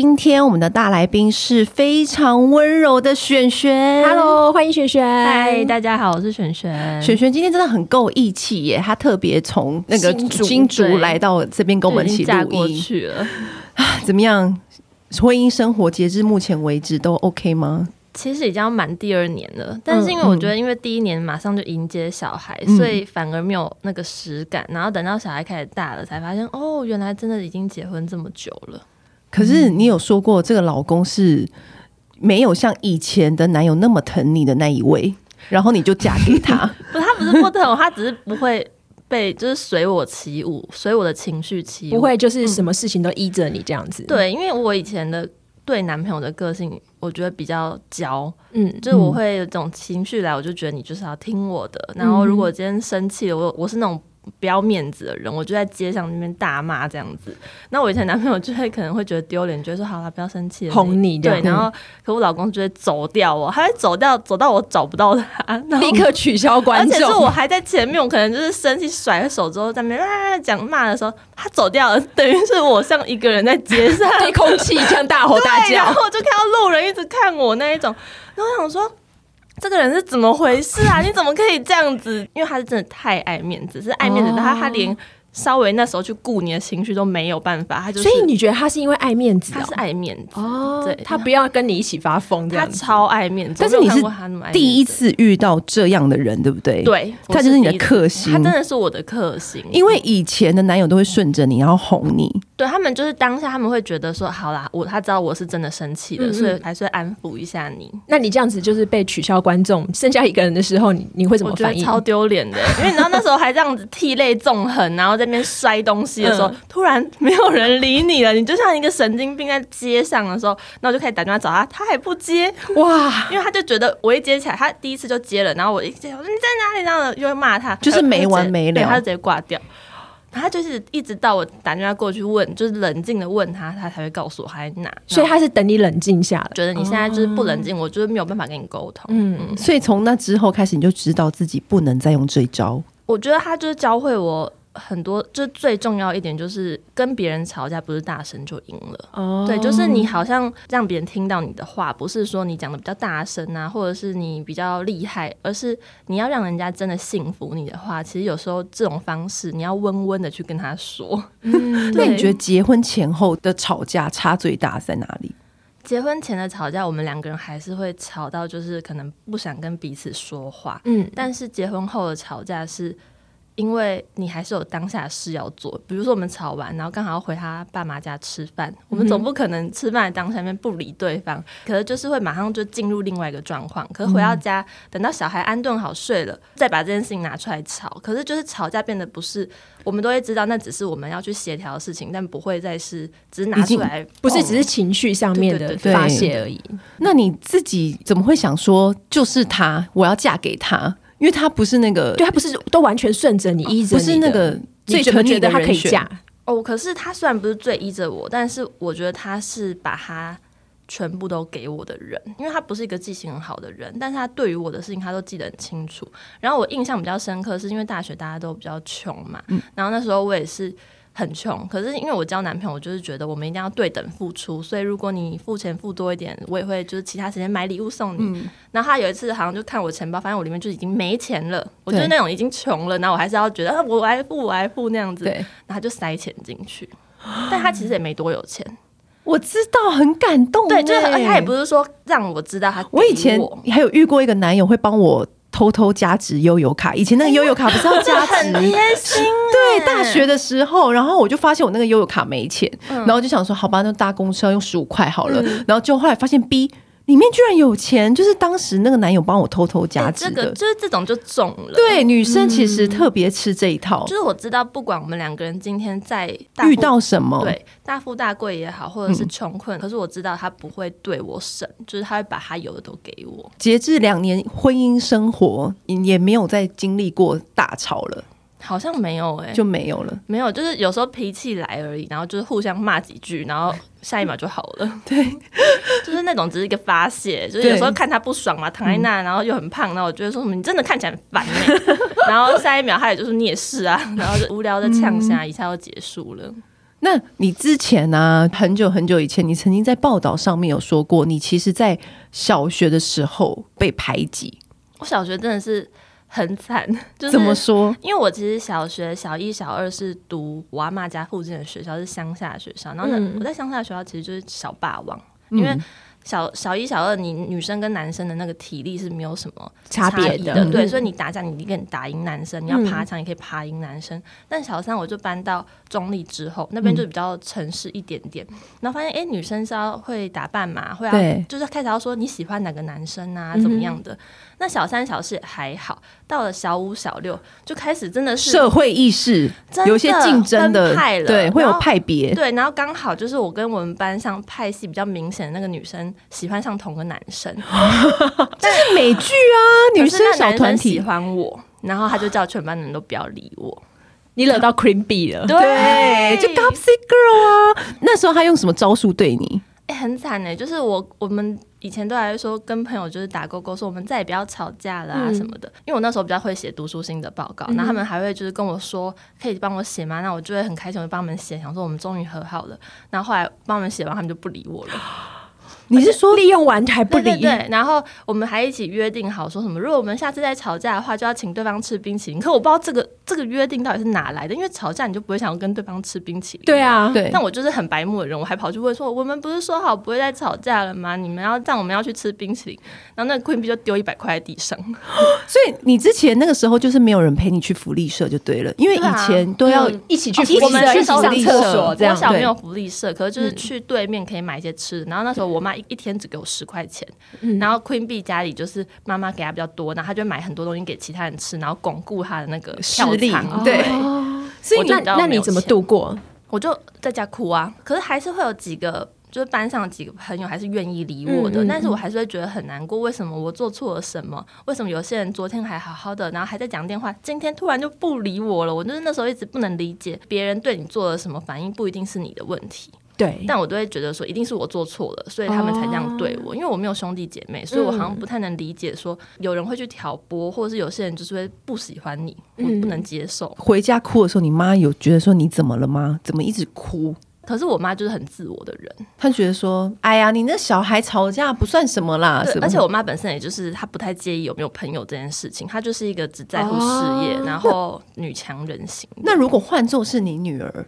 今天我们的大来宾是非常温柔的璇璇。Hello，欢迎璇璇。嗨，大家好，我是璇璇。璇璇今天真的很够义气耶，她特别从那个金竹来到这边跟我们一起录音去了。啊，怎么样？婚姻生活截至目前为止都 OK 吗？其实已经要满第二年了，但是因为我觉得，因为第一年马上就迎接小孩，嗯、所以反而没有那个实感。然后等到小孩开始大了，才发现哦，原来真的已经结婚这么久了。可是你有说过，这个老公是没有像以前的男友那么疼你的那一位，然后你就嫁给他？不，他不是不疼我，他只是不会被就是随我起舞，随我的情绪起舞，不会就是什么事情都依着你这样子。嗯、对，因为我以前的。对男朋友的个性，我觉得比较娇，嗯，就是我会有种情绪来，我就觉得你就是要听我的。嗯、然后如果今天生气了，我我是那种。不要面子的人，我就在街上那边大骂这样子。那我以前男朋友就会可能会觉得丢脸，觉得说好了，不要生气，哄你。对，然后可我老公就会走掉我，他会走掉，走到我找不到他，立刻取消观众。而且是我还在前面，我可能就是生气甩了手之后在那边啊讲骂的时候，他走掉了，等于是我像一个人在街上 对空气这样大吼大叫，然后我就看到路人一直看我那一种，然后我想说。这个人是怎么回事啊？你怎么可以这样子？因为他是真的太爱面子，是爱面子的他，他连。稍微那时候去顾你的情绪都没有办法，他就所以你觉得他是因为爱面子？他是爱面子哦，对，他不要跟你一起发疯，他超爱面子。但是你是第一次遇到这样的人，对不对？对，他就是你的克星，他真的是我的克星。因为以前的男友都会顺着你，然后哄你，对他们就是当下他们会觉得说，好啦，我他知道我是真的生气了，所以还是会安抚一下你。那你这样子就是被取消观众，剩下一个人的时候，你你会怎么反应？超丢脸的，因为你知道那时候还这样子涕泪纵横，然后在那边摔东西。的时候，嗯、突然没有人理你了，你就像一个神经病在街上的时候，那我就开始打电话找他，他还不接哇，因为他就觉得我一接起来，他第一次就接了，然后我一接，我说你在哪里？然后又会骂他，就是没完没了，他就直接挂掉。他就是一直到我打电话过去问，就是冷静的问他，他才会告诉我他在哪。所以他是等你冷静下来，觉得你现在就是不冷静，哦、我就是没有办法跟你沟通。嗯，嗯，所以从那之后开始，你就知道自己不能再用这一招。我觉得他就是教会我。很多，就最重要一点就是跟别人吵架不是大声就赢了，oh. 对，就是你好像让别人听到你的话，不是说你讲的比较大声啊，或者是你比较厉害，而是你要让人家真的信服你的话。其实有时候这种方式，你要温温的去跟他说。嗯，那你觉得结婚前后的吵架差最大在哪里？结婚前的吵架，我们两个人还是会吵到，就是可能不想跟彼此说话。嗯，但是结婚后的吵架是。因为你还是有当下的事要做，比如说我们吵完，然后刚好要回他爸妈家吃饭，我们总不可能吃饭当下面不理对方，可是就是会马上就进入另外一个状况。可是回到家，等到小孩安顿好睡了，再把这件事情拿出来吵。可是就是吵架变得不是，我们都会知道那只是我们要去协调的事情，但不会再是只是拿出来，不是只是情绪上面的发泄而已。那你自己怎么会想说，就是他，我要嫁给他？因为他不是那个，对他不是都完全顺着你，依着你，不是那个最觉得他可以嫁哦？可是他虽然不是最依着我，但是我觉得他是把他全部都给我的人，因为他不是一个记性很好的人，但是他对于我的事情他都记得很清楚。然后我印象比较深刻，是因为大学大家都比较穷嘛，嗯，然后那时候我也是。很穷，可是因为我交男朋友，我就是觉得我们一定要对等付出，所以如果你付钱付多一点，我也会就是其他时间买礼物送你。嗯、然后他有一次好像就看我钱包，发现我里面就已经没钱了，我就是那种已经穷了，然后我还是要觉得我来付我来付那样子，然后他就塞钱进去，但他其实也没多有钱，我知道很感动，对，就是他也不是说让我知道他我，我以前还有遇过一个男友会帮我。偷偷加值悠游卡，以前那个悠游卡不是要加值？很贴心。对，大学的时候，然后我就发现我那个悠游卡没钱，嗯、然后就想说，好吧，那搭公车用十五块好了，嗯、然后就后来发现 B。里面居然有钱，就是当时那个男友帮我偷偷加值的，欸、这个就是这种就中了。对，女生其实特别吃这一套。嗯、就是我知道，不管我们两个人今天在遇到什么，对，大富大贵也好，或者是穷困，嗯、可是我知道他不会对我省，就是他会把他有的都给我。截至两年婚姻生活，也没有再经历过大吵了。好像没有哎、欸，就没有了。没有，就是有时候脾气来而已，然后就是互相骂几句，然后下一秒就好了。对，就是那种只是一个发泄，就是有时候看他不爽嘛，躺在那，然后又很胖，然后我觉得说什么你真的看起来很烦哎，然后下一秒他也就是你也是啊，然后就无聊的呛下，一下就结束了。那你之前呢、啊？很久很久以前，你曾经在报道上面有说过，你其实，在小学的时候被排挤。我小学真的是很惨，就是怎么说？因为我其实小学小一、小二是读我阿妈家附近的学校，是乡下学校。然后呢，我在乡下学校其实就是小霸王，嗯、因为。小小一、小二，你女生跟男生的那个体力是没有什么差别的，的，对，所以你打架，你一个人打赢男生，你要爬墙，也可以爬赢男生。嗯、但小三，我就搬到中立之后，那边就比较城市一点点，嗯、然后发现，哎、欸，女生是要会打扮嘛，会要，就是开始要说你喜欢哪个男生啊，怎么样的。嗯那小三、小四还好，到了小五、小六就开始真的是社会意识，有些竞争的派了，对，会有派别，对，然后刚好就是我跟我们班上派系比较明显的那个女生喜欢上同个男生，这是美剧啊，女生小团体。喜欢我，然后他就叫全班的人都不要理我，你惹到 Cream B 了，对，就 Gossip Girl 啊，那时候他用什么招数对你？很惨呢、欸，就是我我们。以前都还会说跟朋友就是打勾勾，说我们再也不要吵架了啊什么的。嗯、因为我那时候比较会写读书心得报告，然后他们还会就是跟我说可以帮我写吗？那我就会很开心，我就帮他们写，想说我们终于和好了。然后后来帮他们写完，他们就不理我了。你是说利用完还不理？对，对，对，然后我们还一起约定好说什么，如果我们下次再吵架的话，就要请对方吃冰淇淋。可我不知道这个这个约定到底是哪来的，因为吵架你就不会想要跟对方吃冰淇淋。对啊，对。但我就是很白目的人，我还跑去问说，我们不是说好不会再吵架了吗？你们要这样，我们要去吃冰淇淋。然后那个 Queen B 就丢一百块在地上。所以你之前那个时候就是没有人陪你去福利社就对了，因为以前都要一起去福利社，我们去上厕所这样。我小没有福利社，可是就是去对面可以买一些吃的。然后那时候我妈一一天只给我十块钱，嗯、然后 Queen B 家里就是妈妈给他比较多，然后他就买很多东西给其他人吃，然后巩固他的那个实力。对，所以那那你怎么度过？我就在家哭啊。可是还是会有几个，就是班上几个朋友还是愿意理我的，嗯嗯嗯，但是我还是会觉得很难过。为什么我做错了什么？为什么有些人昨天还好好的，然后还在讲电话，今天突然就不理我了？我就是那时候一直不能理解，别人对你做了什么反应，不一定是你的问题。对，但我都会觉得说，一定是我做错了，所以他们才这样对我。哦、因为我没有兄弟姐妹，所以我好像不太能理解说，有人会去挑拨，或者是有些人就是会不喜欢你，我不能接受。嗯、回家哭的时候，你妈有觉得说你怎么了吗？怎么一直哭？可是我妈就是很自我的人，她觉得说，哎呀，你那小孩吵架不算什么啦。对，而且我妈本身也就是她不太介意有没有朋友这件事情，她就是一个只在乎事业，哦、然后女强人型。那如果换做是你女儿？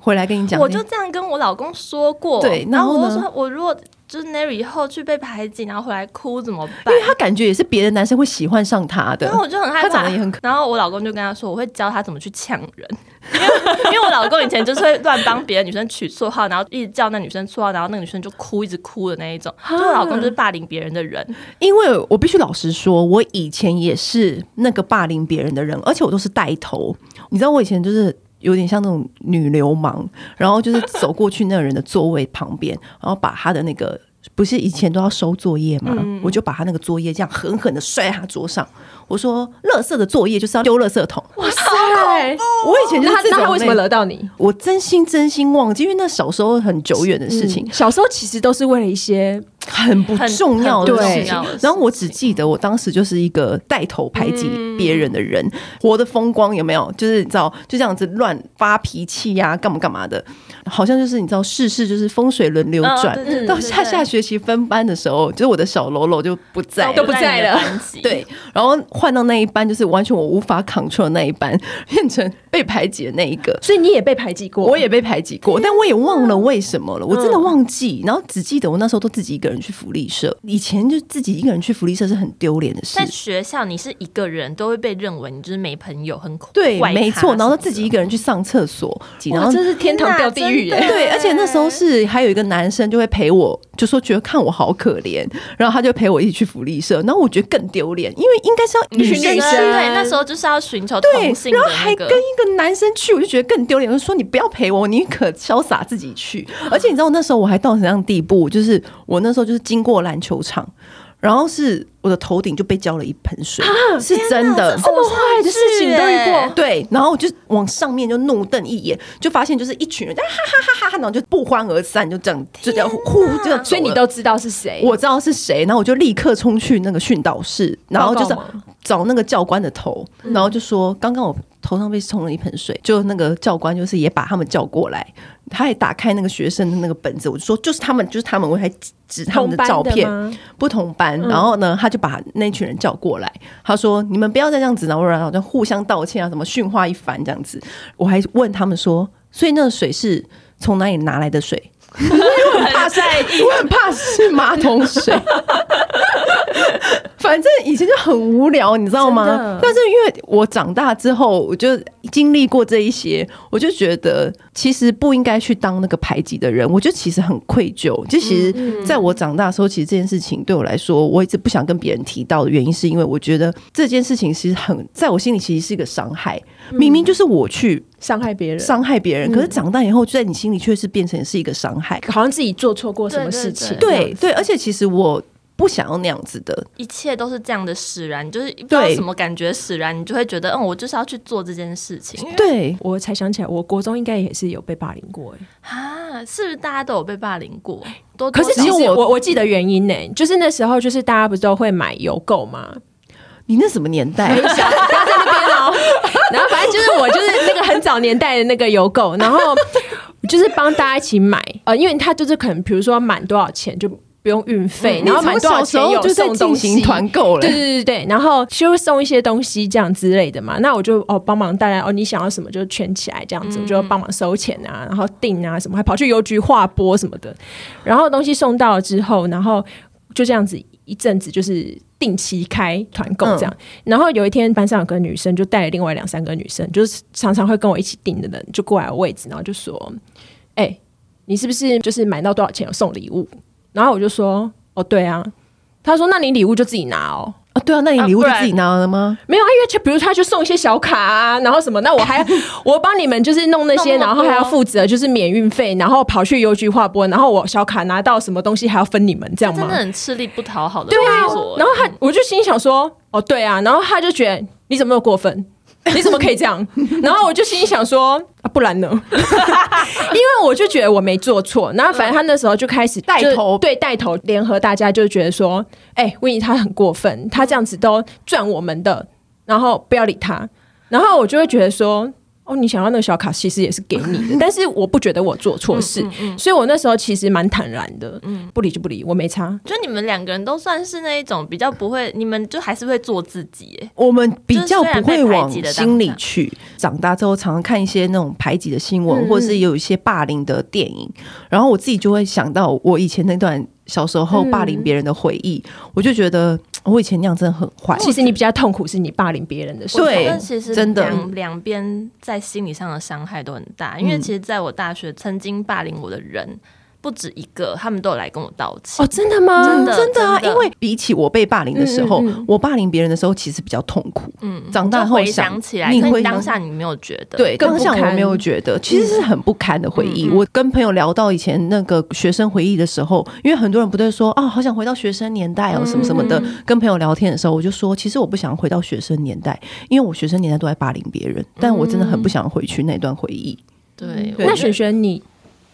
回来跟你讲，我就这样跟我老公说过。对，然后我就说，我如果就是 Nary 以后去被排挤，然后回来哭怎么办？因为他感觉也是别的男生会喜欢上他的，然后我就很害怕。他长得也很可。然后我老公就跟他说，我会教他怎么去呛人，因为 因为我老公以前就是会乱帮别的女生取绰号，然后一直叫那女生绰号，然后那个女生就哭，一直哭的那一种。就我老公就是霸凌别人的人。因为我必须老实说，我以前也是那个霸凌别人的人，而且我都是带头。你知道我以前就是。有点像那种女流氓，然后就是走过去那个人的座位旁边，然后把他的那个不是以前都要收作业吗？嗯、我就把他那个作业这样狠狠的摔在他桌上。我说：“垃圾的作业就是要丢垃圾桶。”哇塞！我以前就是这种。那他为什么惹到你？我真心真心忘记，因为那小时候很久远的事情。嗯、小时候其实都是为了一些。很不重要的事情，然后我只记得我当时就是一个带头排挤别人的人，活得风光有没有？就是你知道，就这样子乱发脾气呀，干嘛干嘛的，好像就是你知道，世事就是风水轮流转。到下下学期分班的时候，就是我的小喽啰就不在，都不在了。对，然后换到那一班，就是完全我无法 control 的那一班，变成被排挤的那一个。所以你也被排挤过，我也被排挤过，但我也忘了为什么了，我真的忘记。然后只记得我那时候都自己一个人去福利社，以前就自己一个人去福利社是很丢脸的事。在学校，你是一个人都会被认为你就是没朋友，很恐对，没错。然后自己一个人去上厕所，然后这是天堂掉地狱耶。对，而且那时候是还有一个男生就会陪我，就说觉得看我好可怜，然后他就陪我一起去福利社。然后我觉得更丢脸，因为应该是要女生对，那时候就是要寻求同性，然后还跟一个男生去，我就觉得更丢脸。我就说你不要陪我，你可潇洒自己去。而且你知道那时候我还到什么样的地步？就是我那时候就是经过篮球场，然后是我的头顶就被浇了一盆水，是真的，这么坏的事情都遇过。对，然后我就往上面就怒瞪一眼，就发现就是一群人，哈哈哈哈哈，然后就不欢而散，就这样就这样呼这样，所以你都知道是谁，我知道是谁，然后我就立刻冲去那个训导室，然后就是找那个教官的头，然后就说刚刚我头上被冲了一盆水，就那个教官就是也把他们叫过来。他也打开那个学生的那个本子，我就说就是他们，就是他们，我还指他们的照片，不同班。然后呢，他就把那群人叫过来，他说：“你们不要再这样子，然后然后就互相道歉啊，什么训话一番这样子。”我还问他们说：“所以那个水是从哪里拿来的水？” 我很怕在意，我很怕是马桶水。反正以前就很无聊，你知道吗？但是因为我长大之后，我就经历过这一些，我就觉得其实不应该去当那个排挤的人。我就其实很愧疚。就其实在我长大的时候，其实这件事情对我来说，我一直不想跟别人提到的原因，是因为我觉得这件事情其实很在我心里其实是一个伤害。明明就是我去伤害别人，伤害别人，可是长大以后就在你心里却是变成是一个伤害，好像自己做错过什么事情。对对，而且其实我。不想要那样子的，一切都是这样的使然，就是不知道什么感觉使然，你就会觉得，嗯，我就是要去做这件事情。对，我才想起来，我国中应该也是有被霸凌过，哎，啊，是不是大家都有被霸凌过？多，可是其实我我记得原因呢，就是那时候就是大家不是都会买邮购吗？你那什么年代？不要 在那边哦。然后反正就是我就是那个很早年代的那个邮购，然后就是帮大家一起买，呃，因为他就是可能比如说满多少钱就。不用运费，然后买多少钱有送东西，团购了。对对对对，然后就会送一些东西这样之类的嘛。那我就哦帮忙带来哦，你想要什么就圈起来这样子，我就帮忙收钱啊，然后订啊什么，还跑去邮局划拨什么的。然后东西送到了之后，然后就这样子一阵子就是定期开团购这样。然后有一天班上有个女生就带了另外两三个女生，就是常常会跟我一起订的人，就过来我位置，然后就说：“哎，你是不是就是买到多少钱有送礼物？”然后我就说：“哦，对啊。”他说：“那你礼物就自己拿哦。”啊，对啊，那你礼物就自己拿了吗？没有啊，因为就比如他就送一些小卡啊，然后什么，那我还 我帮你们就是弄那些，然后还要负责就是免运费，然后跑去邮局划拨，然后我小卡拿到什么东西还要分你们这样吗？真的很吃力不讨好的。对啊，然后他我就心想说：“哦，对啊。”然后他就觉得你怎么那么过分？你怎么可以这样？然后我就心里想说啊，不然呢？因为我就觉得我没做错。然后反正他那时候就开始带头，对，带头联合大家，就觉得说，哎、欸，威尼他很过分，他这样子都赚我们的，然后不要理他。然后我就会觉得说。哦，你想要那个小卡，其实也是给你的，但是我不觉得我做错事，嗯嗯嗯、所以我那时候其实蛮坦然的，嗯，不理就不理，我没差。就你们两个人都算是那一种比较不会，你们就还是会做自己，我们比较不会往心里去。长大之后，常常看一些那种排挤的新闻，嗯、或者是有一些霸凌的电影，然后我自己就会想到我以前那段。小时候霸凌别人的回忆，嗯、我就觉得我以前那样真的很坏。其实你比较痛苦，是你霸凌别人的时候。对，其实真的两两边在心理上的伤害都很大。因为其实在我大学曾经霸凌我的人。不止一个，他们都有来跟我道歉。哦，真的吗？真的真的啊！因为比起我被霸凌的时候，我霸凌别人的时候，其实比较痛苦。嗯，长大后想起来，你会当下你没有觉得？对，当下我没有觉得，其实是很不堪的回忆。我跟朋友聊到以前那个学生回忆的时候，因为很多人不都说啊，好想回到学生年代哦，什么什么的。跟朋友聊天的时候，我就说，其实我不想回到学生年代，因为我学生年代都在霸凌别人，但我真的很不想回去那段回忆。对，那璇璇你。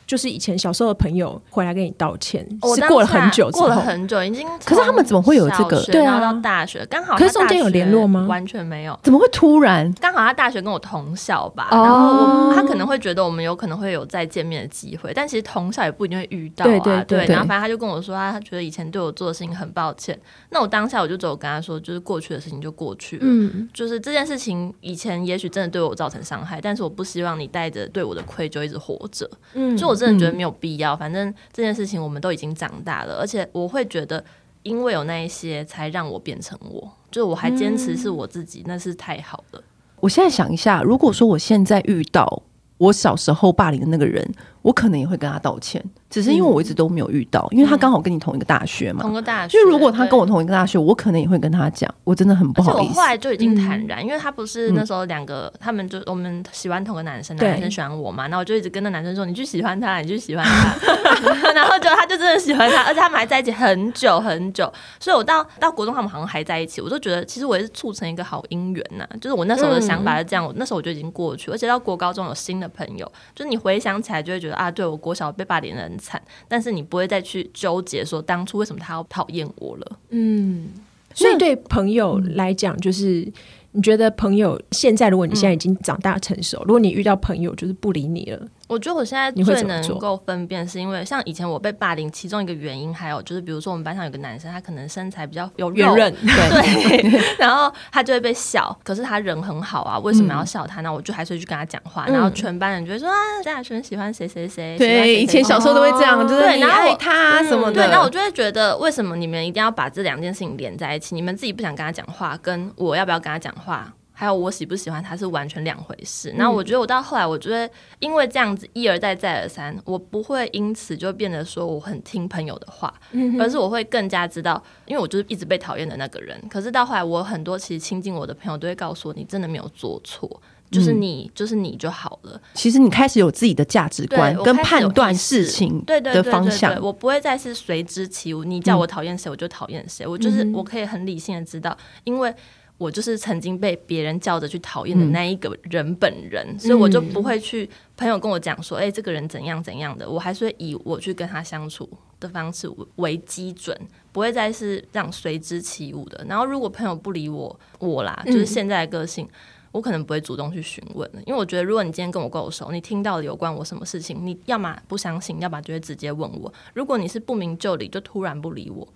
就是以前小时候的朋友回来跟你道歉，是过了很久之后，过了很久已经。可是他们怎么会有这个？对啊，到大学刚好。可是中间有联络吗？完全没有。怎么会突然？刚好他大学跟我同校吧，然后他可能会觉得我们有可能会有再见面的机会，但其实同校也不一定会遇到啊。对，然后反正他就跟我说，他觉得以前对我做的事情很抱歉。那我当下我就只有跟他说，就是过去的事情就过去了。嗯，就是这件事情以前也许真的对我造成伤害，但是我不希望你带着对我的愧疚一直活着。嗯，就我真的觉得没有必要。要，反正这件事情我们都已经长大了，而且我会觉得，因为有那一些，才让我变成我，就我还坚持是我自己，嗯、那是太好了。我现在想一下，如果说我现在遇到我小时候霸凌的那个人，我可能也会跟他道歉。只是因为我一直都没有遇到，因为他刚好跟你同一个大学嘛，同个大学。因为如果他跟我同一个大学，我可能也会跟他讲，我真的很不好意思。我后来就已经坦然，因为他不是那时候两个，他们就我们喜欢同个男生，男生喜欢我嘛，然后我就一直跟那男生说，你去喜欢他，你去喜欢他，然后就他就真的喜欢他，而且他们还在一起很久很久。所以我到到国中，他们好像还在一起，我就觉得其实我也是促成一个好姻缘呐。就是我那时候的想法是这样，我那时候我就已经过去，而且到国高中有新的朋友，就是你回想起来就会觉得啊，对我国小被霸凌的很惨，但是。你不会再去纠结说当初为什么他要讨厌我了。嗯，所以对朋友来讲，就是。你觉得朋友现在，如果你现在已经长大成熟，嗯、如果你遇到朋友就是不理你了，我觉得我现在最能够分辨，是因为像以前我被霸凌，其中一个原因还有就是，比如说我们班上有个男生，他可能身材比较有肉，对，对然后他就会被笑，可是他人很好啊，为什么要笑他呢？我就还是会去跟他讲话，嗯、然后全班人就会说啊，张雅璇喜欢谁谁谁，对，以前小时候都会这样，哦、就是你爱他什么的，对，然后我就会觉得，为什么你们一定要把这两件事情连在一起？你们自己不想跟他讲话，跟我要不要跟他讲话？还有我喜不喜欢他是完全两回事。然后我觉得我到后来，我觉得因为这样子一而再再而三，我不会因此就变得说我很听朋友的话，而是我会更加知道，因为我就是一直被讨厌的那个人。可是到后来，我很多其实亲近我的朋友都会告诉我，你真的没有做错，就是你就是你就好了。其实你开始有自己的价值观跟判断事情的方向，我不会再是随之起舞。你叫我讨厌谁，我就讨厌谁。我就是我可以很理性的知道，因为。我就是曾经被别人叫着去讨厌的那一个人本人，嗯、所以我就不会去朋友跟我讲说，哎、欸，这个人怎样怎样的，我还是会以我去跟他相处的方式为基准，不会再是这样随之起舞的。然后如果朋友不理我，我啦，就是现在的个性，嗯、我可能不会主动去询问，因为我觉得如果你今天跟我够熟，你听到了有关我什么事情，你要么不相信，要么就会直接问我。如果你是不明就里，就突然不理我。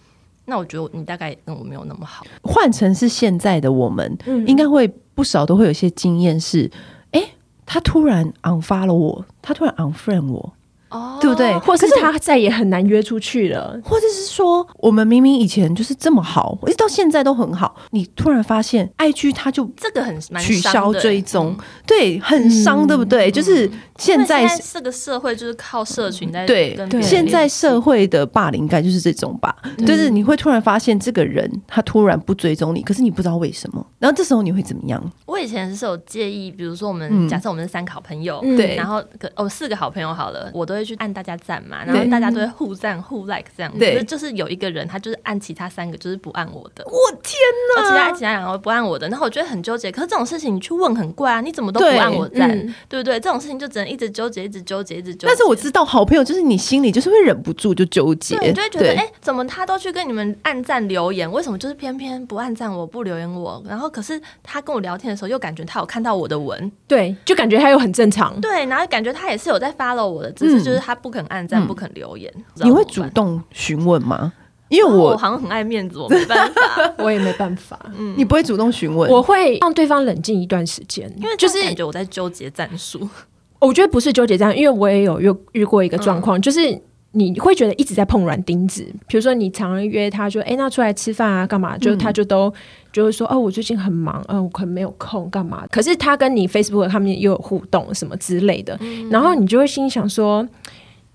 那我觉得你大概跟我没有那么好。换成是现在的我们，嗯、应该会不少都会有些经验是，哎、欸，他突然 unfollow 我，他突然 unfriend 我。哦，对不对？或是他再也很难约出去了，或者是说，我们明明以前就是这么好，一直到现在都很好，你突然发现，IG 他就这个很取消追踪，对，很伤，对不对？就是现在这个社会就是靠社群在对，现在社会的霸凌感就是这种吧，就是你会突然发现这个人他突然不追踪你，可是你不知道为什么，然后这时候你会怎么样？我以前是有介意，比如说我们假设我们是三个好朋友，对，然后哦四个好朋友好了，我都会。去按大家赞嘛，然后大家都会互赞互 like 这样子。对，就是有一个人他就是按其他三个就是不按我的。我天哪！其他其他两个不按我的，然后我觉得很纠结。可是这种事情你去问很怪啊，你怎么都不按我赞，对不对？这种事情就只能一直纠结，一直纠结，一直纠结。但是我知道好朋友就是你心里就是会忍不住就纠结，你就会觉得哎，怎么他都去跟你们按赞留言，为什么就是偏偏不按赞我不留言我？然后可是他跟我聊天的时候又感觉他有看到我的文，对，就感觉他又很正常，对，然后感觉他也是有在 follow 我的，只是就是他不肯按赞，不肯留言。你会主动询问吗？因为我好像很爱面子，我没办法，我也没办法。嗯，你不会主动询问，我会让对方冷静一段时间，因为就是感觉我在纠结战术。我觉得不是纠结这样，因为我也有遇遇过一个状况，就是。你会觉得一直在碰软钉子，比如说你常常约他说，说哎，那出来吃饭啊，干嘛？就他就都就会说，哦，我最近很忙，嗯、呃，我可能没有空，干嘛？可是他跟你 Facebook 他们又有互动什么之类的，嗯、然后你就会心想说，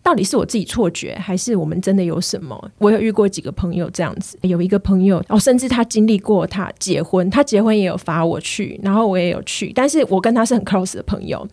到底是我自己错觉，还是我们真的有什么？我有遇过几个朋友这样子，有一个朋友哦，甚至他经历过他结婚，他结婚也有罚我去，然后我也有去，但是我跟他是很 close 的朋友，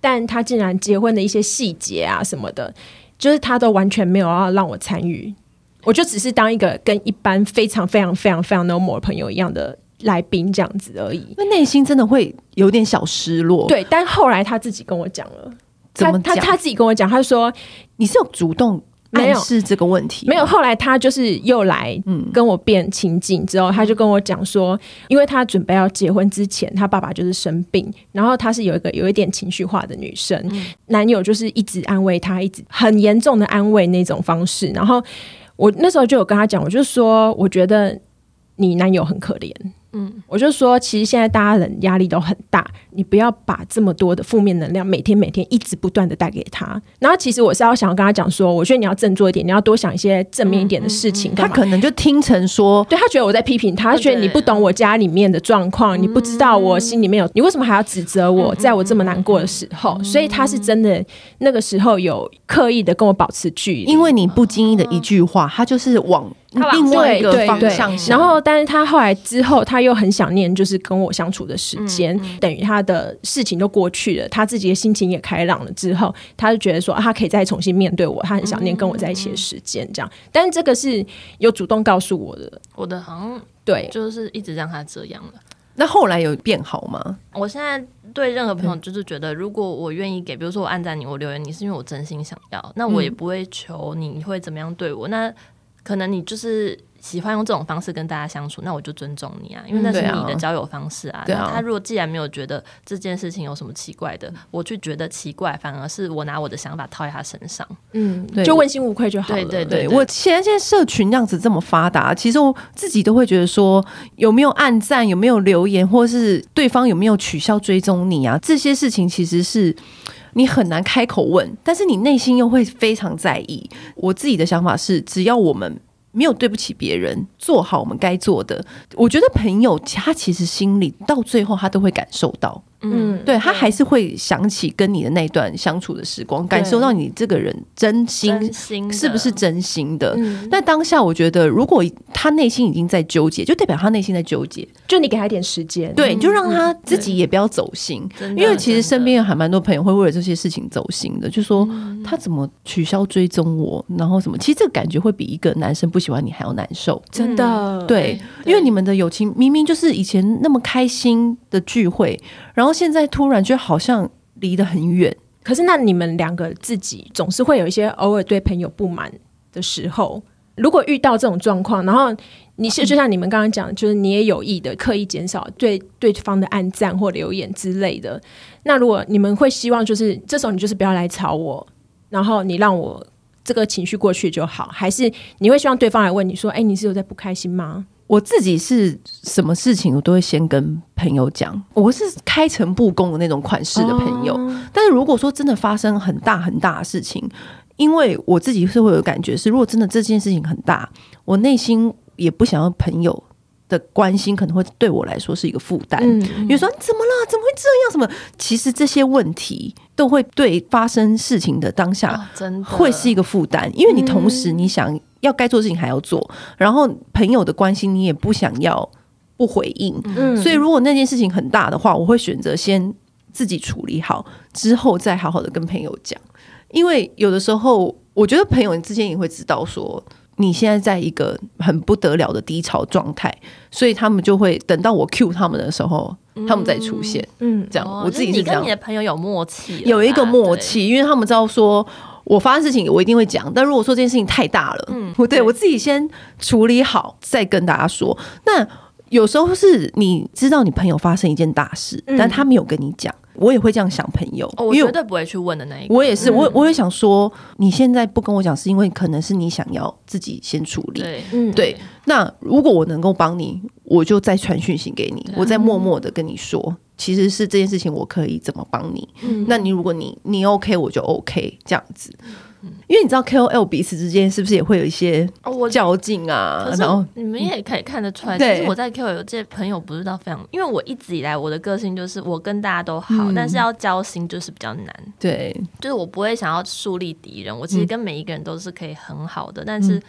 但他竟然结婚的一些细节啊什么的。就是他都完全没有要让我参与，我就只是当一个跟一般非常非常非常非常 normal 的朋友一样的来宾这样子而已。那内心真的会有点小失落。对，但后来他自己跟我讲了，他他他自己跟我讲，他说你是有主动。没有是这个问题，没有。后来他就是又来跟我变亲近，之后他就跟我讲说，因为他准备要结婚之前，他爸爸就是生病，然后他是有一个有一点情绪化的女生，男友就是一直安慰他，一直很严重的安慰那种方式。然后我那时候就有跟他讲，我就说，我觉得你男友很可怜，嗯，我就说，其实现在大家人压力都很大，你不要把这么多的负面能量每天每天一直不断的带给他。然后，其实我是要想要跟他讲说，我觉得你要振作一点，你要多想一些正面一点的事情。嗯嗯嗯、他可能就听成说，对他觉得我在批评他，他觉得你不懂我家里面的状况，你不知道我心里面有，你为什么还要指责我，在我这么难过的时候？所以他是真的那个时候有刻意的跟我保持距离，因为你不经意的一句话，他就是往。另外一个方向，然后，但是他后来之后，他又很想念，就是跟我相处的时间，嗯嗯、等于他的事情都过去了，他自己的心情也开朗了之后，他就觉得说，啊、他可以再重新面对我，他很想念跟我在一起的时间，这样。但是这个是有主动告诉我的，我的好像对，就是一直让他这样了。那后来有变好吗？我现在对任何朋友就是觉得，如果我愿意给，比如说我按赞你，我留言你，是因为我真心想要，那我也不会求你会怎么样对我，那。可能你就是喜欢用这种方式跟大家相处，那我就尊重你啊，因为那是你的交友方式啊。嗯、对啊。那他如果既然没有觉得这件事情有什么奇怪的，我就觉得奇怪，反而是我拿我的想法套在他身上。嗯，对，就问心无愧就好了。对对对，对，我现在现在社群这样子这么发达，其实我自己都会觉得说，有没有暗赞，有没有留言，或是对方有没有取消追踪你啊，这些事情其实是。你很难开口问，但是你内心又会非常在意。我自己的想法是，只要我们没有对不起别人，做好我们该做的，我觉得朋友他其实心里到最后他都会感受到。嗯，对，他还是会想起跟你的那段相处的时光，感受到你这个人真心是不是真心的。但当下我觉得，如果他内心已经在纠结，就代表他内心在纠结。就你给他一点时间，对，你就让他自己也不要走心。因为其实身边有还蛮多朋友会为了这些事情走心的，就说他怎么取消追踪我，然后什么。其实这个感觉会比一个男生不喜欢你还要难受，真的。对，因为你们的友情明明就是以前那么开心的聚会，然后。然后现在突然就好像离得很远，可是那你们两个自己总是会有一些偶尔对朋友不满的时候。如果遇到这种状况，然后你是就像你们刚刚讲，就是你也有意的刻意减少对对方的暗赞或留言之类的。那如果你们会希望，就是这时候你就是不要来吵我，然后你让我这个情绪过去就好，还是你会希望对方来问你说：“哎，你是有在不开心吗？”我自己是什么事情，我都会先跟朋友讲。我是开诚布公的那种款式的朋友。哦、但是如果说真的发生很大很大的事情，因为我自己是会有感觉是，如果真的这件事情很大，我内心也不想要朋友的关心，可能会对我来说是一个负担。嗯，比如说你怎么了？怎么会这样？什么？其实这些问题都会对发生事情的当下，真的会是一个负担，因为你同时你想。要该做的事情还要做，然后朋友的关心你也不想要不回应，嗯，所以如果那件事情很大的话，我会选择先自己处理好，之后再好好的跟朋友讲，因为有的时候我觉得朋友之间也会知道说你现在在一个很不得了的低潮状态，所以他们就会等到我 cue 他们的时候，他们再出现，嗯，这样我自己是这样，你跟你的朋友有默契，有一个默契，因为他们知道说。我发生事情，我一定会讲。但如果说这件事情太大了，嗯，对，对我自己先处理好，再跟大家说。那有时候是你知道你朋友发生一件大事，嗯、但他没有跟你讲，我也会这样想朋友。哦、我绝对不会去问的那一个。我也是，我我也想说，你现在不跟我讲，是因为可能是你想要自己先处理。对，嗯，对。那如果我能够帮你，我就再传讯息给你，我再默默的跟你说。其实是这件事情，我可以怎么帮你？嗯、那你如果你你 OK，我就 OK 这样子。因为你知道 KOL 彼此之间是不是也会有一些较劲啊？哦、然后你们也可以看得出来，其实我在 KOL 这些朋友不是到非常，因为我一直以来我的个性就是我跟大家都好，嗯、但是要交心就是比较难。对，就是我不会想要树立敌人，我其实跟每一个人都是可以很好的，嗯、但是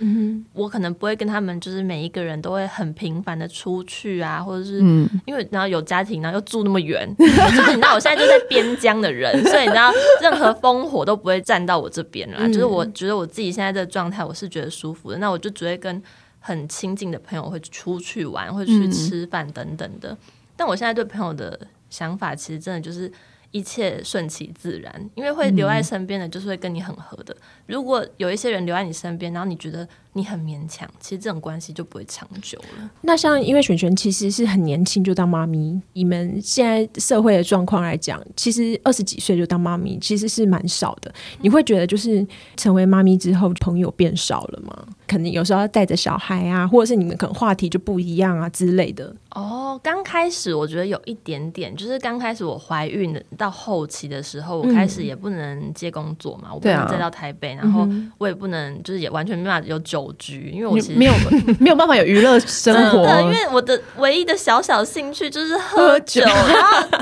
我可能不会跟他们就是每一个人都会很频繁的出去啊，或者是因为然后有家庭，然后又住那么远，就是你知道我现在就在边疆的人，所以你知道任何烽火都不会站到我这边了。就是我觉得我自己现在这个状态，我是觉得舒服的。那我就只会跟很亲近的朋友会出去玩，会去吃饭等等的。但我现在对朋友的想法，其实真的就是。一切顺其自然，因为会留在身边的，就是会跟你很合的。嗯、如果有一些人留在你身边，然后你觉得你很勉强，其实这种关系就不会长久了。那像因为璇璇其实是很年轻就当妈咪，你们现在社会的状况来讲，其实二十几岁就当妈咪其实是蛮少的。你会觉得就是成为妈咪之后朋友变少了吗？可能有时候要带着小孩啊，或者是你们可能话题就不一样啊之类的。哦，刚开始我觉得有一点点，就是刚开始我怀孕的到后期的时候，我开始也不能接工作嘛，嗯、我不能再到台北，啊、然后我也不能就是也完全没办法有酒局，因为我其实没有没有办法有娱乐生活，因为我的唯一的小小兴趣就是喝酒，喝酒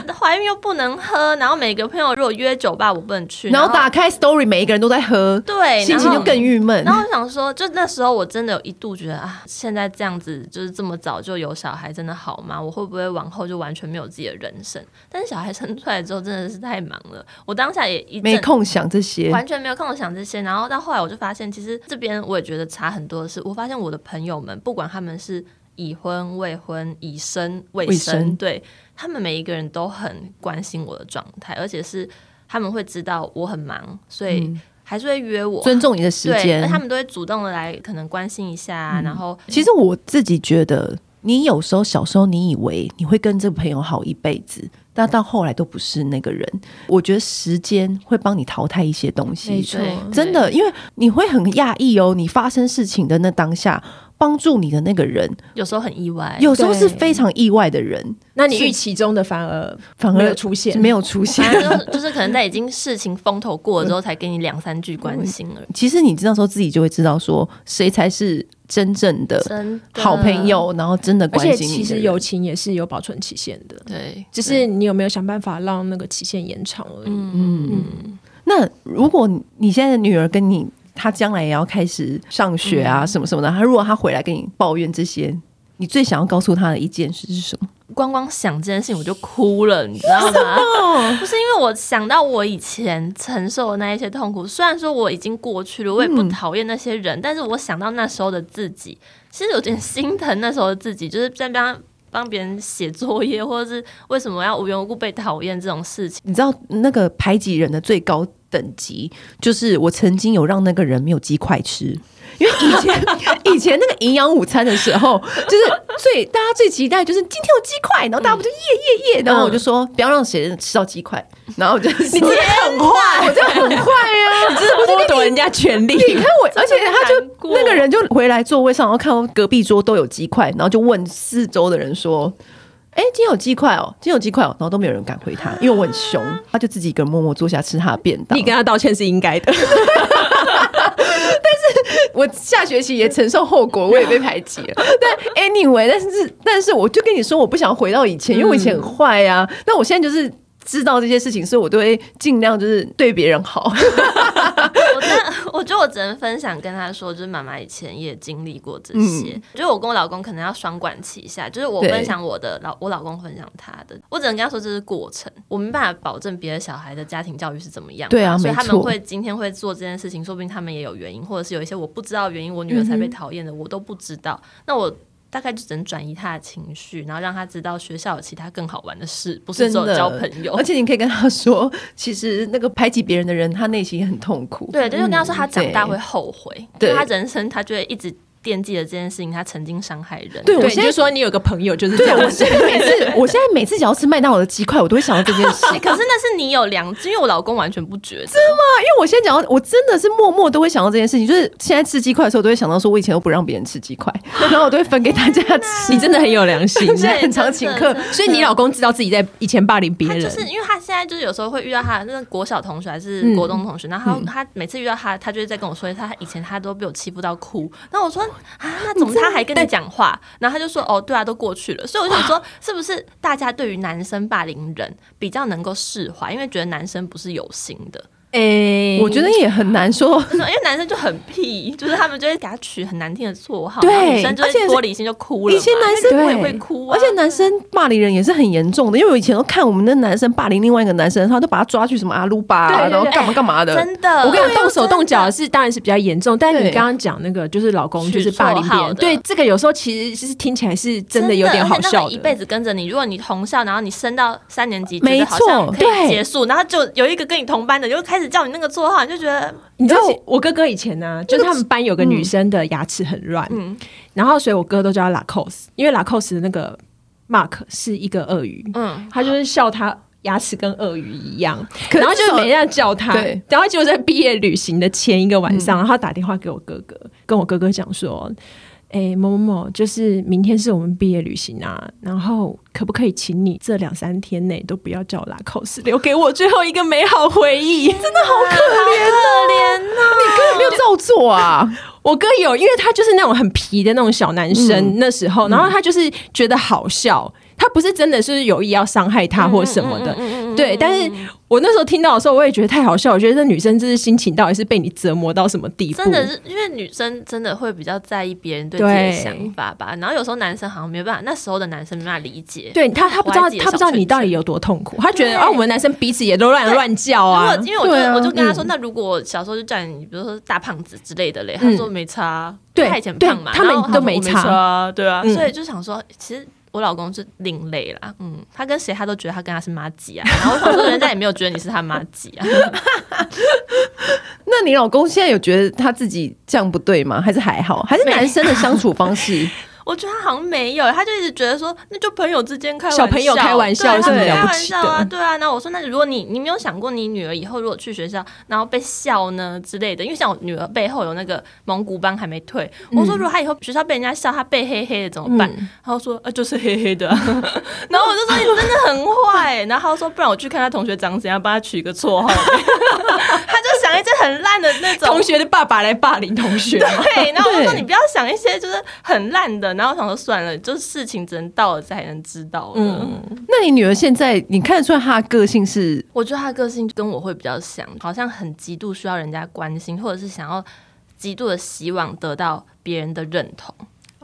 然后怀孕又不能喝，然后每个朋友如果约酒吧我不能去，然后，然后打开 story 每一个人都在喝，对，心情就更郁闷。然后我想说，就那时候我真的有一度觉得啊，现在这样子就是这么早就有小孩，真的。好吗？我会不会往后就完全没有自己的人生？但是小孩生出来之后真的是太忙了，我当下也一没空想这些，完全没有空想这些。然后到后来我就发现，其实这边我也觉得差很多的是，我发现我的朋友们，不管他们是已婚、未婚、已生、未生，对他们每一个人都很关心我的状态，而且是他们会知道我很忙，所以还是会约我，尊重你的时间。他们都会主动的来，可能关心一下。嗯、然后，其实我自己觉得。你有时候小时候，你以为你会跟这个朋友好一辈子，但到后来都不是那个人。我觉得时间会帮你淘汰一些东西，没错，真的，因为你会很讶异哦。你发生事情的那当下，帮助你的那个人，有时候很意外，有时候是非常意外的人。那你预期中的反而反而没有出现，没有出现，就是可能在已经事情风头过了之后，才给你两三句关心了。其实你知道时候自己就会知道说谁才是。真正的好朋友，然后真的关心你。而且其实友情也是有保存期限的，对，只是你有没有想办法让那个期限延长而已。嗯嗯。那如果你现在的女儿跟你，她将来也要开始上学啊，什么什么的，他如果他回来跟你抱怨这些，你最想要告诉他的一件事是什么？光光想这件事情我就哭了，你知道吗？不是因为我想到我以前承受的那一些痛苦，虽然说我已经过去了，我也不讨厌那些人，嗯、但是我想到那时候的自己，其实有点心疼那时候的自己，就是在帮帮别人写作业，或者是为什么要无缘无故被讨厌这种事情。你知道那个排挤人的最高等级，就是我曾经有让那个人没有鸡块吃。因为以前以前那个营养午餐的时候，就是最大家最期待就是今天有鸡块，然后大家不就耶耶耶，然后我就说不要让谁吃到鸡块，然后我就你真的 很快，我真的很快啊！你真的剥夺人家权利。你看我，而且他就那个人就回来座位上，然后看到隔壁桌都有鸡块，然后就问四周的人说：“哎，今天有鸡块哦，今天有鸡块哦。”然后都没有人敢回他，因为我很凶，他就自己一个人默默坐下吃他的便当。你跟他道歉是应该的。但是我下学期也承受后果，我也被排挤了。但 anyway，但是但是我就跟你说，我不想回到以前，因为我以前很坏呀。那我现在就是。知道这些事情，所以我都会尽量就是对别人好。我觉得我只能分享跟他说，就是妈妈以前也经历过这些。嗯、就是我跟我老公可能要双管齐下，就是我分享我的，老我老公分享他的。我只能跟他说这是过程，我没办法保证别的小孩的家庭教育是怎么样。对啊，所以他们会今天会做这件事情，说不定他们也有原因，或者是有一些我不知道原因，我女儿才被讨厌的，我都不知道。嗯、那我。大概就只能转移他的情绪，然后让他知道学校有其他更好玩的事，不是只有交朋友。而且你可以跟他说，其实那个排挤别人的人，他内心也很痛苦。对，就是跟他说，他长大会后悔，对他人生他就会一直。惦记了这件事情，他曾经伤害人。对，我现在说你有个朋友就是这样。我现在每次，我现在每次只要吃麦当劳的鸡块，我都会想到这件事。可是那是你有良知，因为我老公完全不觉得。真的吗？因为我现在讲到，我真的是默默都会想到这件事情。就是现在吃鸡块的时候，我都会想到说，我以前都不让别人吃鸡块，然后我都会分给大家吃。你真的很有良心，现在很常请客，所以你老公知道自己在以前霸凌别人。就是因为他现在就是有时候会遇到他那个国小同学还是国中同学，然后他每次遇到他，他就是在跟我说，他以前他都被我欺负到哭。那我说啊，那怎么？他还跟你讲话，然后他就说：“哦，对啊，都过去了。”所以我想说，是不是大家对于男生霸凌人比较能够释怀，因为觉得男生不是有心的。诶、欸，我觉得也很难说，因为男生就很屁，就是他们就会给他取很难听的绰号，对，女生就玻璃心就哭了。以前男生也会哭、啊，而且男生霸凌人也是很严重的，因为我以前都看我们的男生霸凌另外一个男生，他都把他抓去什么阿鲁巴、然后干嘛干嘛的。真的，我跟你，动手动脚是当然是比较严重，但是你刚刚讲那个就是老公就是霸凌别人，对这个有时候其实是听起来是真的有点好笑的，一辈子跟着你。如果你同校，然后你升到三年级，没错，可以结束，然后就有一个跟你同班的，就开始叫你那个绰号。你就觉得，你知道我哥哥以前呢、啊，就是他们班有个女生的牙齿很乱，嗯，然后所以我哥都叫她拉 cos，因为拉 cos 的那个 mark 是一个鳄鱼，嗯，他就是笑他牙齿跟鳄鱼一样，然后就每天叫他，然后就在毕业旅行的前一个晚上，然后他打电话给我哥哥，跟我哥哥讲说。哎、欸，某某某，就是明天是我们毕业旅行啊，然后可不可以请你这两三天内都不要叫我拉 cos，留给我最后一个美好回忆？真的好可怜，可怜呐！你哥有没有照做啊？我哥有，因为他就是那种很皮的那种小男生，嗯、那时候，然后他就是觉得好笑。他不是真的是有意要伤害他或什么的，对。但是我那时候听到的时候，我也觉得太好笑。我觉得这女生这是心情到底是被你折磨到什么地步？真的是因为女生真的会比较在意别人对自己的想法吧。然后有时候男生好像没办法，那时候的男生没办法理解。对他，他不知道，他不知道你到底有多痛苦。他觉得啊，我们男生彼此也都乱乱叫啊。因为我就我就跟他说，那如果小时候就叫你，比如说大胖子之类的嘞，他说没差，对，他以前胖嘛，他们都没差，对啊。所以就想说，其实。我老公是另类啦，嗯，他跟谁他都觉得他跟他是妈吉啊，然后我想说人家也没有觉得你是他妈吉啊。那你老公现在有觉得他自己这样不对吗？还是还好？还是男生的相处方式？我觉得他好像没有，他就一直觉得说，那就朋友之间开玩笑，小朋友开玩笑，是开玩笑啊，对啊。那我说，那如果你你没有想过，你女儿以后如果去学校，然后被笑呢之类的，因为像我女儿背后有那个蒙古斑还没退，我说如果她以后学校被人家笑，她背黑黑的怎么办？然后说啊，就是黑黑的。然后我就说你真的很坏，然后他说不然我去看他同学长怎样，帮他取一个绰号。很烂的那种同学的爸爸来霸凌同学，对。然后我就说你不要想一些就是很烂的。然后想说算了，就是事情只能到了才能知道。嗯，那你女儿现在你看得出来她的个性是？我觉得她的个性跟我会比较像，好像很极度需要人家关心，或者是想要极度的希望得到别人的认同。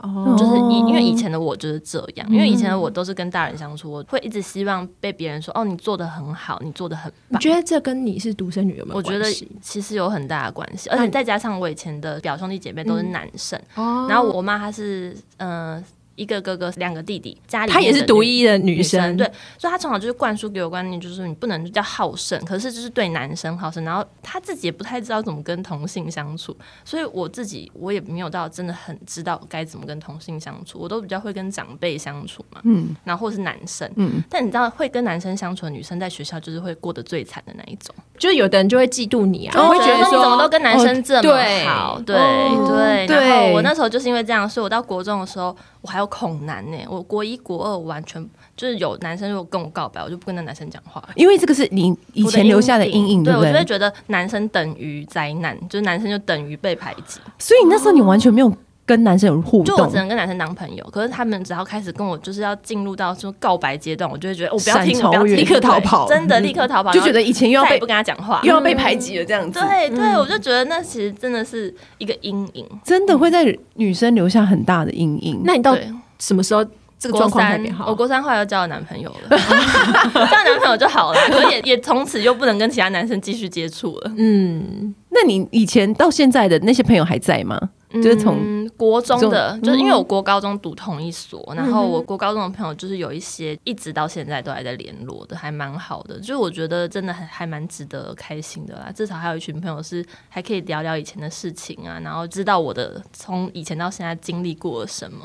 哦，就是以因为以前的我就是这样，因为以前的我都是跟大人相处，我会一直希望被别人说哦，你做的很好，你做的很棒。你觉得这跟你是独生女有没有关系？我觉得其实有很大的关系，而且再加上我以前的表兄弟姐妹都是男生，嗯、然后我妈她是嗯。呃一个哥哥，两个弟弟，家里她也是独一的女生，对，所以她从小就是灌输给我观念，就是你不能叫好胜，可是就是对男生好胜。然后她自己也不太知道怎么跟同性相处，所以我自己我也没有到真的很知道该怎么跟同性相处，我都比较会跟长辈相处嘛，嗯，然后或是男生，嗯，但你知道会跟男生相处的女生在学校就是会过得最惨的那一种，就是有的人就会嫉妒你啊，会觉得说你怎么都跟男生这么好，对对对，然后我那时候就是因为这样，所以我到国中的时候。我还有恐男呢，我国一国二完全就是有男生如果跟我告白，我就不跟那男生讲话，因为这个是你以前留下的阴影？对，我就会觉得男生等于灾难，就是男生就等于被排挤，所以那时候你完全没有跟男生有互动，就我只能跟男生当朋友。可是他们只要开始跟我就是要进入到说告白阶段，我就会觉得我不要听，不要立刻逃跑，真的立刻逃跑，就觉得以前又要被不跟他讲话，又要被排挤了这样子。对对，我就觉得那其实真的是一个阴影，真的会在女生留下很大的阴影。那你到什么时候这个状况才变好？我国三后来又交了男朋友了，交男朋友就好了，可是也也从此又不能跟其他男生继续接触了。嗯，那你以前到现在的那些朋友还在吗？就是从国中的，就是因为我国高中读同一所，然后我国高中的朋友就是有一些一直到现在都还在联络的，还蛮好的。就是我觉得真的还还蛮值得开心的啦，至少还有一群朋友是还可以聊聊以前的事情啊，然后知道我的从以前到现在经历过了什么。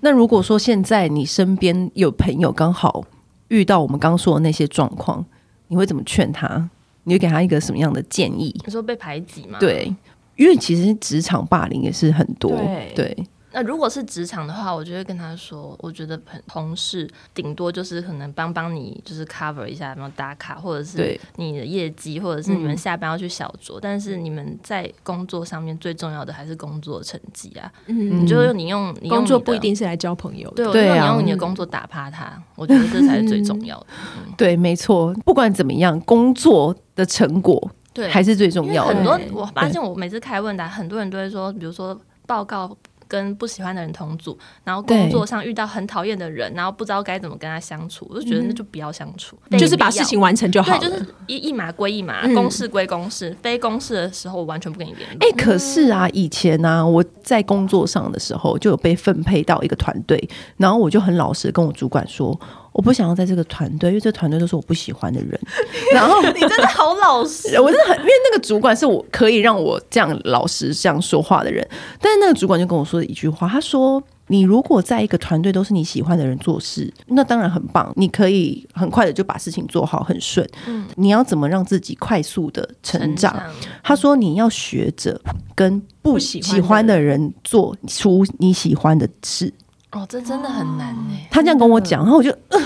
那如果说现在你身边有朋友刚好遇到我们刚刚说的那些状况，你会怎么劝他？你会给他一个什么样的建议？你说被排挤吗？对，因为其实职场霸凌也是很多，对。对那如果是职场的话，我就会跟他说，我觉得同同事顶多就是可能帮帮你，就是 cover 一下，然后打卡，或者是你的业绩，或者是你们下班要去小酌，嗯、但是你们在工作上面最重要的还是工作成绩啊。嗯，你就用你用你工作不一定是来交朋友的，对，我觉得你用你的工作打趴他，嗯、我觉得这才是最重要的。嗯、对，没错，不管怎么样，工作的成果对还是最重要的。很多我发现，我每次开问答，很多人都会说，比如说报告。跟不喜欢的人同组，然后工作上遇到很讨厌的人，然后不知道该怎么跟他相处，我就觉得那就不要相处，就是把事情完成就好了。对，就是一一码归一码，公事归公事，非公事的时候我完全不跟你联络。哎，可是啊，以前呢，我在工作上的时候就有被分配到一个团队，然后我就很老实跟我主管说。我不想要在这个团队，因为这个团队都是我不喜欢的人。然后你真的好老实，我真的很，因为那个主管是我可以让我这样老实这样说话的人。但是那个主管就跟我说了一句话，他说：“你如果在一个团队都是你喜欢的人做事，那当然很棒，你可以很快的就把事情做好，很顺。嗯，你要怎么让自己快速的成长？成长他说你要学着跟不喜欢的人做出你喜欢的事。哦，这真的很难呢。他这样跟我讲，然后我就，呃，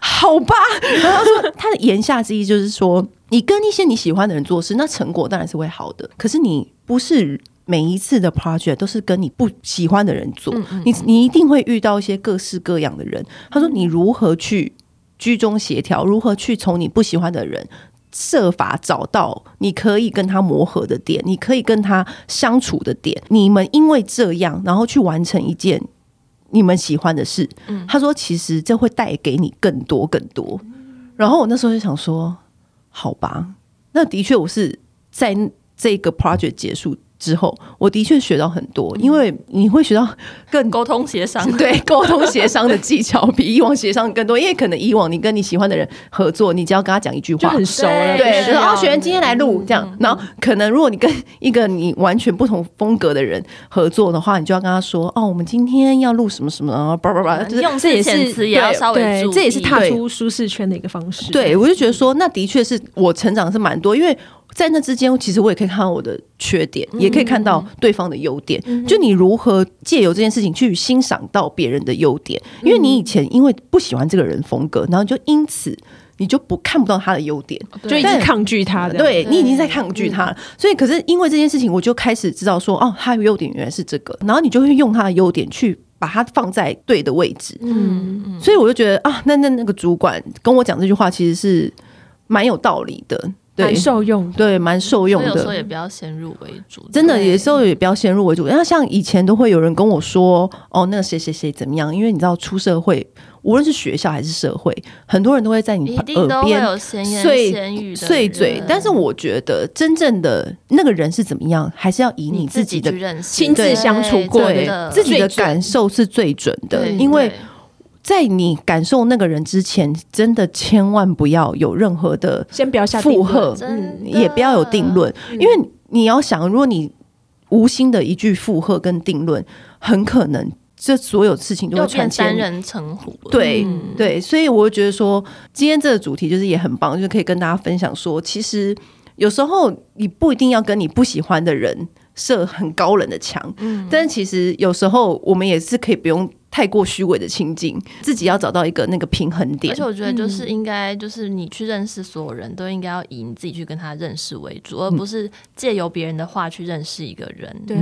好吧。然后他说他的言下之意就是说，你跟一些你喜欢的人做事，那成果当然是会好的。可是你不是。每一次的 project 都是跟你不喜欢的人做，嗯嗯、你你一定会遇到一些各式各样的人。他说：“你如何去居中协调？如何去从你不喜欢的人设法找到你可以跟他磨合的点，你可以跟他相处的点？你们因为这样，然后去完成一件你们喜欢的事。嗯”他说：“其实这会带给你更多更多。”然后我那时候就想说：“好吧，那的确我是在这个 project 结束。”之后，我的确学到很多，因为你会学到更沟通协商，对沟通协商的技巧比以往协商更多。因为可能以往你跟你喜欢的人合作，你只要跟他讲一句话就很熟了，对，然后学员今天来录这样，然后可能如果你跟一个你完全不同风格的人合作的话，你就要跟他说哦，我们今天要录什么什么，然后叭叭叭，就是用字遣词也要稍微注意，这也是踏出舒适圈的一个方式。对，我就觉得说，那的确是我成长是蛮多，因为。在那之间，其实我也可以看到我的缺点，嗯、也可以看到对方的优点。嗯、就你如何借由这件事情去欣赏到别人的优点，嗯、因为你以前因为不喜欢这个人风格，然后就因此你就不看不到他的优点，就一直抗拒他的。对，你已经在抗拒他所以可是因为这件事情，我就开始知道说，哦，他的优点原来是这个，然后你就会用他的优点去把它放在对的位置。嗯嗯，所以我就觉得啊，那那那个主管跟我讲这句话，其实是蛮有道理的。蛮受用，对，蛮受用的。有时候也不要先入为主，真的，有时候也不要先入为主。那像以前都会有人跟我说：“哦，那个谁谁谁怎么样？”因为你知道，出社会，无论是学校还是社会，很多人都会在你耳边碎碎嘴。但是我觉得，真正的那个人是怎么样，还是要以你自己的亲自相处过，自己的感受是最准的，因为。在你感受那个人之前，真的千万不要有任何的先不要下附和，嗯，也不要有定论，因为你要想，如果你无心的一句附和跟定论，很可能这所有事情都会变三人成虎。对对，所以我觉得说，今天这个主题就是也很棒，就是可以跟大家分享说，其实有时候你不一定要跟你不喜欢的人设很高冷的墙，嗯，但其实有时候我们也是可以不用。太过虚伪的情境，自己要找到一个那个平衡点。而且我觉得，就是应该，就是你去认识所有人都应该要以你自己去跟他认识为主，嗯、而不是借由别人的话去认识一个人。对。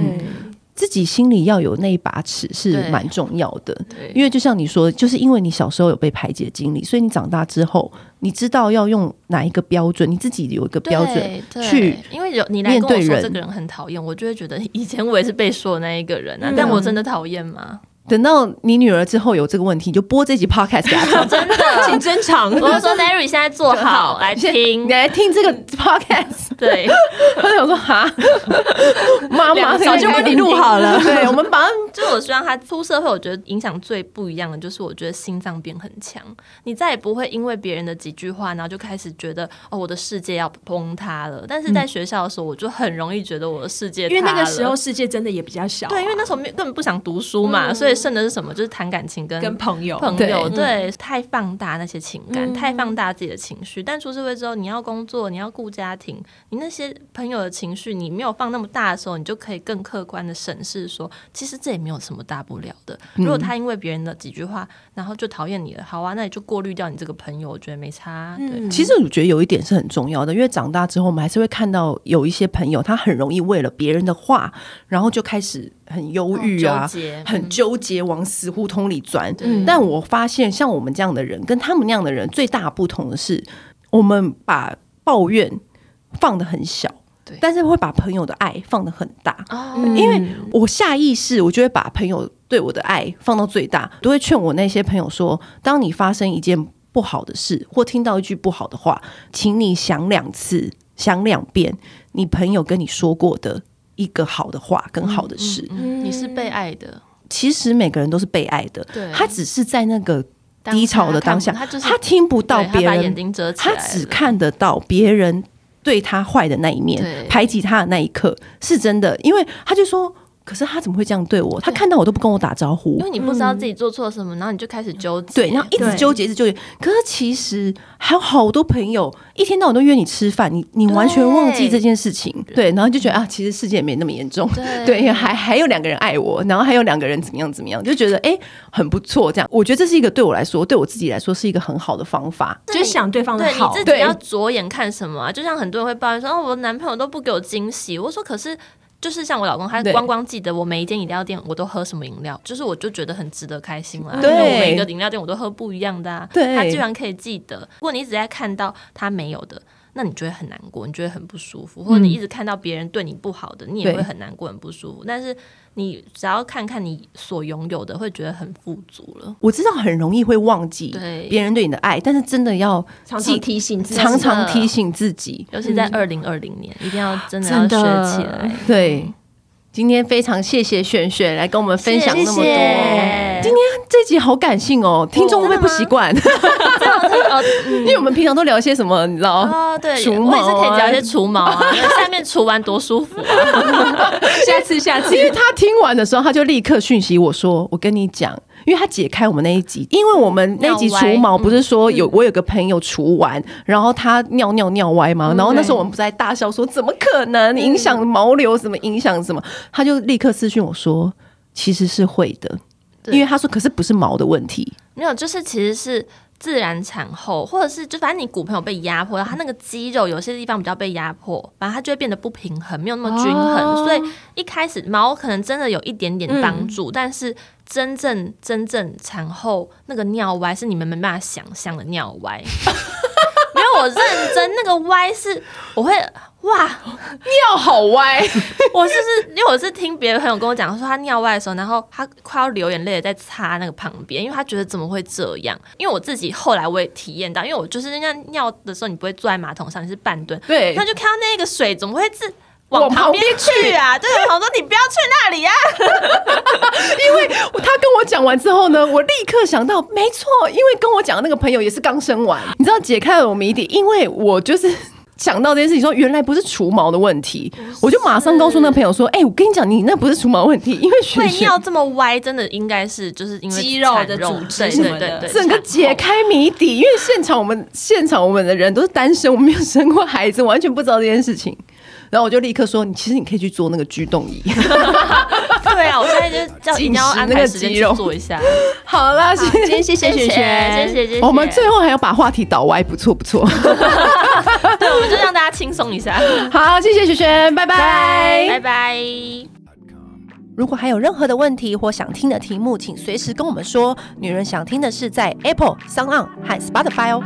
自己心里要有那一把尺是蛮重要的，因为就像你说，就是因为你小时候有被排挤的经历，所以你长大之后，你知道要用哪一个标准，你自己有一个标准去。因为有你来跟我说这个人很讨厌，我就会觉得以前我也是被说的那一个人啊，嗯、但我真的讨厌吗？等到你女儿之后有这个问题，你就播这集 podcast 给她 听。真的，请珍藏。我就说 Mary 现在坐好 来听，你来听这个 podcast。对，我想说哈，妈妈早就帮你录好了。对，我们把，就是我希望他出社会，我觉得影响最不一样的就是，我觉得心脏变很强。你再也不会因为别人的几句话，然后就开始觉得哦，我的世界要崩塌了。但是在学校的时候，我就很容易觉得我的世界，因为那个时候世界真的也比较小。对，因为那时候根本不想读书嘛，所以。剩的是什么？就是谈感情跟跟朋友，朋友对，太放大那些情感，嗯、太放大自己的情绪。但出社会之后，你要工作，你要顾家庭，你那些朋友的情绪，你没有放那么大的时候，你就可以更客观的审视说，其实这也没有什么大不了的。如果他因为别人的几句话，然后就讨厌你了，好啊，那你就过滤掉你这个朋友，我觉得没差。对，嗯、其实我觉得有一点是很重要的，因为长大之后，我们还是会看到有一些朋友，他很容易为了别人的话，然后就开始。很忧郁啊，哦、很纠结，往死胡同里钻。嗯、但我发现，像我们这样的人，跟他们那样的人最大不同的是，我们把抱怨放得很小，对但是会把朋友的爱放得很大。哦、因为我下意识，我就会把朋友对我的爱放到最大，都会劝我那些朋友说：当你发生一件不好的事，或听到一句不好的话，请你想两次，想两遍，你朋友跟你说过的。一个好的话，跟好的事，你是被爱的。其实每个人都是被爱的，对他只是在那个低潮的当下，他，他，就是，他听不到别人，他只看得到别人对他坏的那一面，排挤他的那一刻，是真的。因为他就说。可是他怎么会这样对我？他看到我都不跟我打招呼，因为你不知道自己做错什么，然后你就开始纠结，对，然后一直纠结，一直纠结。可是其实还有好多朋友一天到晚都约你吃饭，你你完全忘记这件事情，对，然后就觉得啊，其实世界也没那么严重，对，还还有两个人爱我，然后还有两个人怎么样怎么样，就觉得哎很不错。这样，我觉得这是一个对我来说，对我自己来说是一个很好的方法，就是想对方的好，对你自己要着眼看什么啊？就像很多人会抱怨说，哦，我男朋友都不给我惊喜。我说可是。就是像我老公，他光光记得我每一间饮料店我都喝什么饮料，就是我就觉得很值得开心啦。因为我每个饮料店我都喝不一样的啊。他居然可以记得。如果你一直在看到他没有的，那你就会很难过，你觉得很不舒服，或者你一直看到别人对你不好的，你也会很难过、很不舒服。但是。你只要看看你所拥有的，会觉得很富足了。我知道很容易会忘记别人对你的爱，但是真的要常常提醒自己，常常提醒自己，尤其在二零二零年，一定要真的要学起来。对。今天非常谢谢璇璇来跟我们分享那么多。今天这集好感性哦，听众会不会不习惯？因为我们平常都聊些什么，你知道？哦，对，除毛啊，我也是可以聊一些除毛啊，下面除完多舒服啊。下次，下次，因为他听完的时候，他就立刻讯息我说：“我跟你讲。”因为他解开我们那一集，因为我们那一集除毛不是说有我有个朋友除完，然后他尿尿尿歪吗？然后那时候我们不是在大笑说怎么可能影响毛流？什么影响什么？他就立刻私讯我说其实是会的，因为他说可是不是毛的问题，没有，就是其实是。自然产后，或者是就反正你骨盆有被压迫，它那个肌肉有些地方比较被压迫，反正它就会变得不平衡，没有那么均衡。哦、所以一开始毛可能真的有一点点帮助，嗯、但是真正真正产后那个尿歪是你们没办法想象的尿歪。没有，我认真，那个歪是我会。哇，尿好歪！我是是，因为我是听别的朋友跟我讲说，他尿歪的时候，然后他快要流眼泪的在擦那个旁边，因为他觉得怎么会这样？因为我自己后来我也体验到，因为我就是人家尿的时候，你不会坐在马桶上，你是半蹲，对，他就看到那个水怎么会自往旁边去啊？对，我说你不要去那里呀、啊，因为他跟我讲完之后呢，我立刻想到，没错，因为跟我讲的那个朋友也是刚生完，你知道解开了我谜底，因为我就是。想到这件事情，说原来不是除毛的问题，我就马上告诉那个朋友说：“哎、欸，我跟你讲，你那不是除毛问题，因为璇璇尿这么歪，真的应该是就是因为肌肉的组织什么的，整个解开谜底。因为现场我们现场我们的人都是单身，我们没有生过孩子，完全不知道这件事情。然后我就立刻说：你其实你可以去做那个居动仪。”对啊，我现在就叫你要安排时间去做一下。好了，今天谢谢璇璇，谢谢谢谢。我们最后还要把话题倒歪，不错不错。对，我们就让大家轻松一下。好，谢谢璇璇，拜拜，拜拜。如果还有任何的问题或想听的题目，请随时跟我们说。女人想听的是在 Apple、SoundOn 和 Spotify 哦。